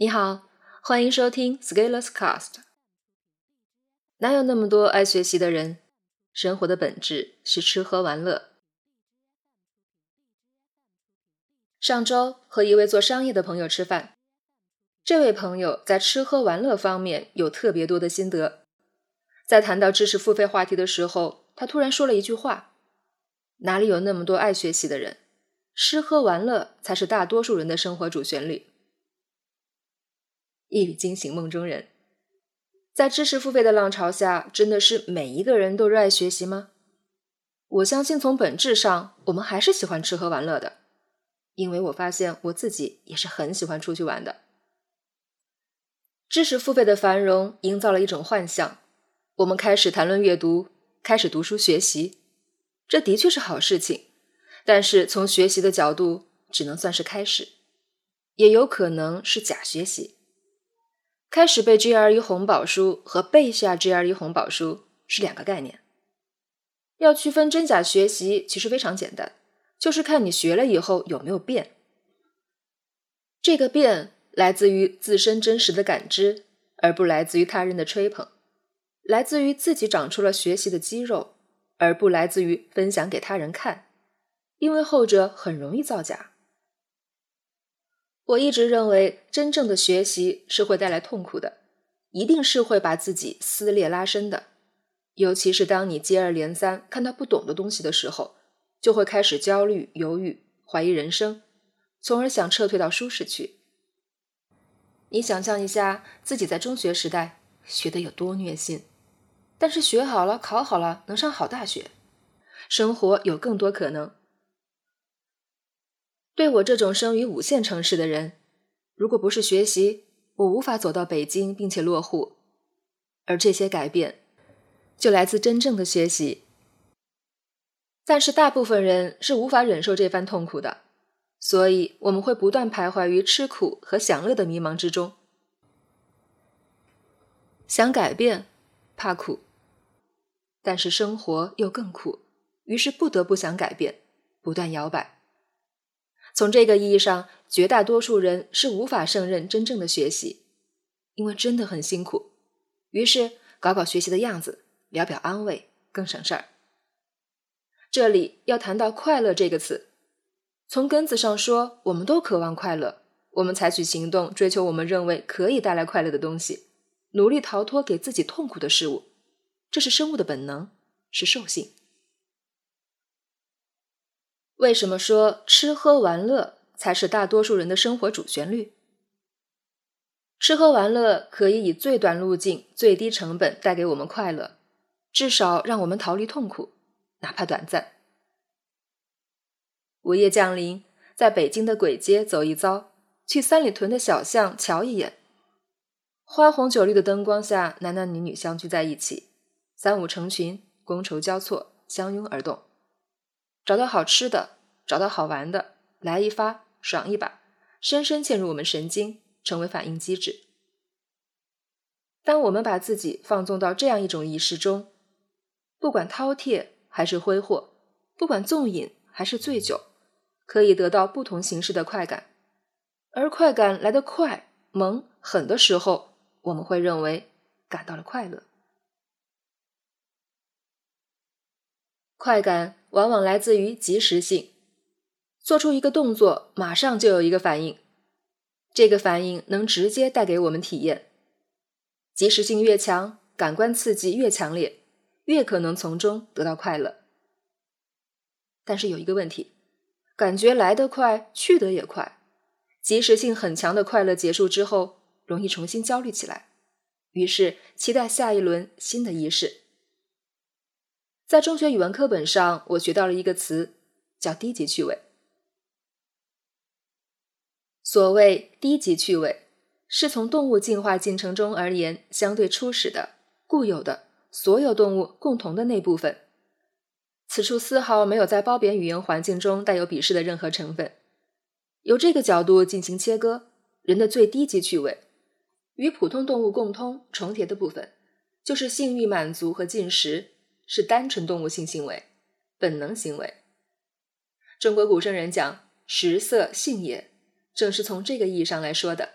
你好，欢迎收听 Scalers Cast。哪有那么多爱学习的人？生活的本质是吃喝玩乐。上周和一位做商业的朋友吃饭，这位朋友在吃喝玩乐方面有特别多的心得。在谈到知识付费话题的时候，他突然说了一句话：“哪里有那么多爱学习的人？吃喝玩乐才是大多数人的生活主旋律。”一语惊醒梦中人，在知识付费的浪潮下，真的是每一个人都热爱学习吗？我相信，从本质上，我们还是喜欢吃喝玩乐的，因为我发现我自己也是很喜欢出去玩的。知识付费的繁荣营造了一种幻象，我们开始谈论阅读，开始读书学习，这的确是好事情，但是从学习的角度，只能算是开始，也有可能是假学习。开始背 GRE 红宝书和背下 GRE 红宝书是两个概念。要区分真假学习，其实非常简单，就是看你学了以后有没有变。这个变来自于自身真实的感知，而不来自于他人的吹捧；来自于自己长出了学习的肌肉，而不来自于分享给他人看，因为后者很容易造假。我一直认为，真正的学习是会带来痛苦的，一定是会把自己撕裂拉伸的。尤其是当你接二连三看到不懂的东西的时候，就会开始焦虑、犹豫、怀疑人生，从而想撤退到舒适区。你想象一下，自己在中学时代学的有多虐心，但是学好了、考好了，能上好大学，生活有更多可能。对我这种生于五线城市的人，如果不是学习，我无法走到北京并且落户。而这些改变，就来自真正的学习。但是大部分人是无法忍受这番痛苦的，所以我们会不断徘徊于吃苦和享乐的迷茫之中。想改变，怕苦，但是生活又更苦，于是不得不想改变，不断摇摆。从这个意义上，绝大多数人是无法胜任真正的学习，因为真的很辛苦。于是搞搞学习的样子，聊表安慰，更省事儿。这里要谈到“快乐”这个词，从根子上说，我们都渴望快乐，我们采取行动追求我们认为可以带来快乐的东西，努力逃脱给自己痛苦的事物，这是生物的本能，是兽性。为什么说吃喝玩乐才是大多数人的生活主旋律？吃喝玩乐可以以最短路径、最低成本带给我们快乐，至少让我们逃离痛苦，哪怕短暂。午夜降临，在北京的鬼街走一遭，去三里屯的小巷瞧一眼，花红酒绿的灯光下，男男女女相聚在一起，三五成群，觥筹交错，相拥而动。找到好吃的，找到好玩的，来一发，爽一把，深深嵌入我们神经，成为反应机制。当我们把自己放纵到这样一种仪式中，不管饕餮还是挥霍，不管纵饮还是醉酒，可以得到不同形式的快感，而快感来得快、猛、狠的时候，我们会认为感到了快乐。快感往往来自于及时性，做出一个动作，马上就有一个反应，这个反应能直接带给我们体验。及时性越强，感官刺激越强烈，越可能从中得到快乐。但是有一个问题，感觉来得快，去得也快，及时性很强的快乐结束之后，容易重新焦虑起来，于是期待下一轮新的仪式。在中学语文课本上，我学到了一个词，叫低级趣味。所谓低级趣味，是从动物进化进程中而言相对初始的、固有的、所有动物共同的那部分。此处丝毫没有在褒贬语言环境中带有鄙视的任何成分。由这个角度进行切割，人的最低级趣味，与普通动物共通重叠的部分，就是性欲满足和进食。是单纯动物性行为，本能行为。中国古圣人讲“食色性也”，正是从这个意义上来说的。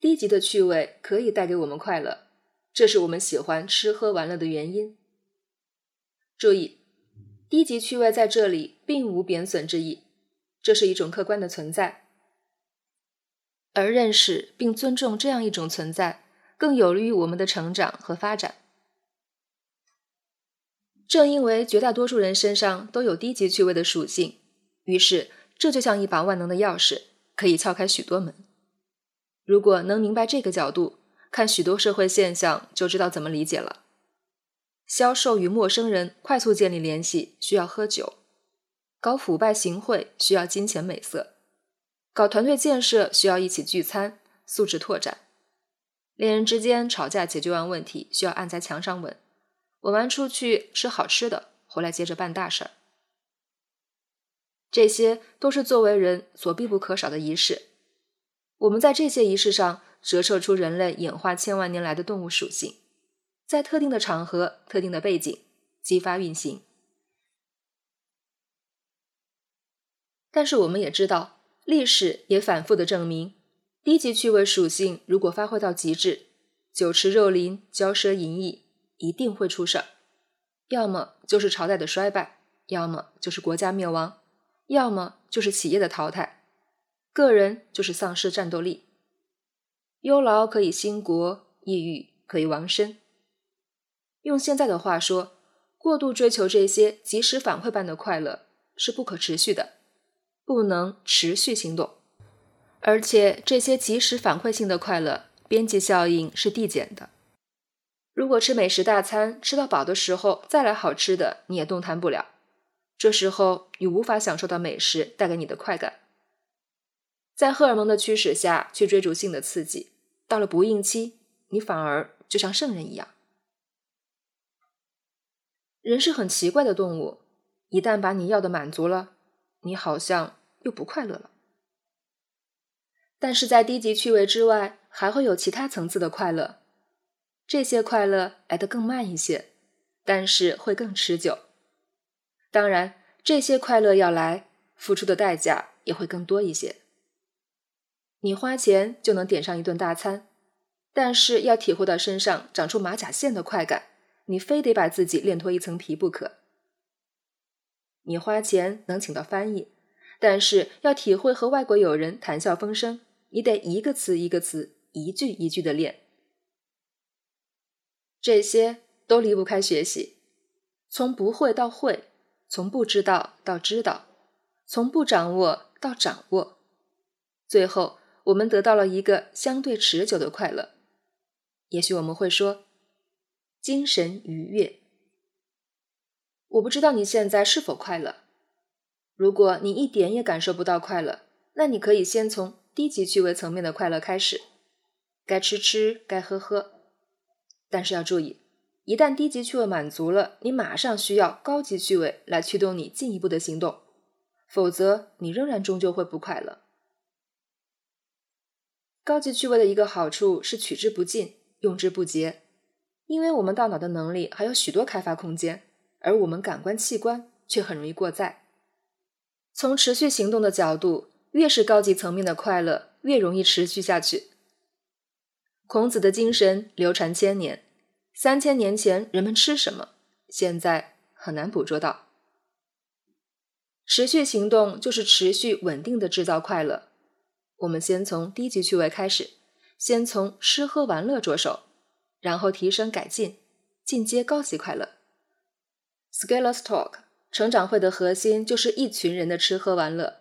低级的趣味可以带给我们快乐，这是我们喜欢吃喝玩乐的原因。注意，低级趣味在这里并无贬损之意，这是一种客观的存在。而认识并尊重这样一种存在，更有利于我们的成长和发展。正因为绝大多数人身上都有低级趣味的属性，于是这就像一把万能的钥匙，可以撬开许多门。如果能明白这个角度，看许多社会现象就知道怎么理解了。销售与陌生人快速建立联系需要喝酒，搞腐败行贿需要金钱美色。搞团队建设需要一起聚餐，素质拓展；恋人之间吵架解决完问题需要按在墙上吻；吻完出去吃好吃的，回来接着办大事儿。这些都是作为人所必不可少的仪式。我们在这些仪式上折射出人类演化千万年来的动物属性，在特定的场合、特定的背景激发运行。但是我们也知道。历史也反复的证明，低级趣味属性如果发挥到极致，酒池肉林、骄奢淫逸，一定会出事儿。要么就是朝代的衰败，要么就是国家灭亡，要么就是企业的淘汰，个人就是丧失战斗力。忧劳可以兴国，抑郁可以亡身。用现在的话说，过度追求这些及时反馈般的快乐是不可持续的。不能持续行动，而且这些及时反馈性的快乐边际效应是递减的。如果吃美食大餐吃到饱的时候再来好吃的，你也动弹不了。这时候你无法享受到美食带给你的快感。在荷尔蒙的驱使下去追逐性的刺激，到了不孕期，你反而就像圣人一样。人是很奇怪的动物，一旦把你要的满足了，你好像。又不快乐了，但是在低级趣味之外，还会有其他层次的快乐。这些快乐来得更慢一些，但是会更持久。当然，这些快乐要来，付出的代价也会更多一些。你花钱就能点上一顿大餐，但是要体会到身上长出马甲线的快感，你非得把自己练脱一层皮不可。你花钱能请到翻译。但是要体会和外国友人谈笑风生，你得一个词一个词、一句一句的练。这些都离不开学习，从不会到会，从不知道到知道，从不掌握到掌握，最后我们得到了一个相对持久的快乐。也许我们会说，精神愉悦。我不知道你现在是否快乐。如果你一点也感受不到快乐，那你可以先从低级趣味层面的快乐开始，该吃吃，该喝喝。但是要注意，一旦低级趣味满足了，你马上需要高级趣味来驱动你进一步的行动，否则你仍然终究会不快乐。高级趣味的一个好处是取之不尽，用之不竭，因为我们大脑的能力还有许多开发空间，而我们感官器官却很容易过载。从持续行动的角度，越是高级层面的快乐，越容易持续下去。孔子的精神流传千年，三千年前人们吃什么，现在很难捕捉到。持续行动就是持续稳定的制造快乐。我们先从低级趣味开始，先从吃喝玩乐着手，然后提升改进，进阶高级快乐。Scalers Talk。成长会的核心就是一群人的吃喝玩乐，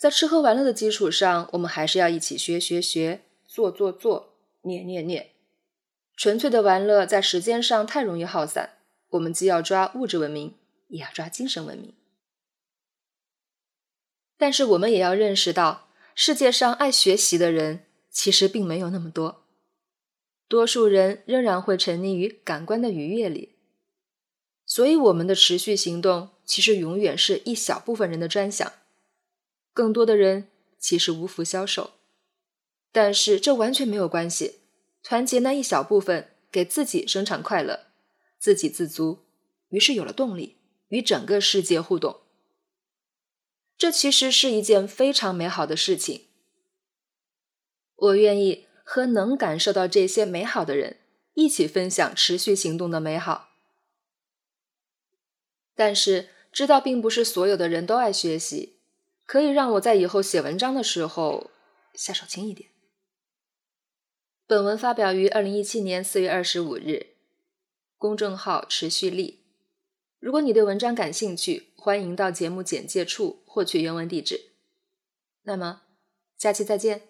在吃喝玩乐的基础上，我们还是要一起学学学，做做做，念念念。纯粹的玩乐在时间上太容易耗散，我们既要抓物质文明，也要抓精神文明。但是我们也要认识到，世界上爱学习的人其实并没有那么多，多数人仍然会沉溺于感官的愉悦里。所以，我们的持续行动其实永远是一小部分人的专享，更多的人其实无福消受。但是这完全没有关系，团结那一小部分，给自己生产快乐，自给自足，于是有了动力与整个世界互动。这其实是一件非常美好的事情。我愿意和能感受到这些美好的人一起分享持续行动的美好。但是，知道并不是所有的人都爱学习，可以让我在以后写文章的时候下手轻一点。本文发表于二零一七年四月二十五日，公众号持续力。如果你对文章感兴趣，欢迎到节目简介处获取原文地址。那么，下期再见。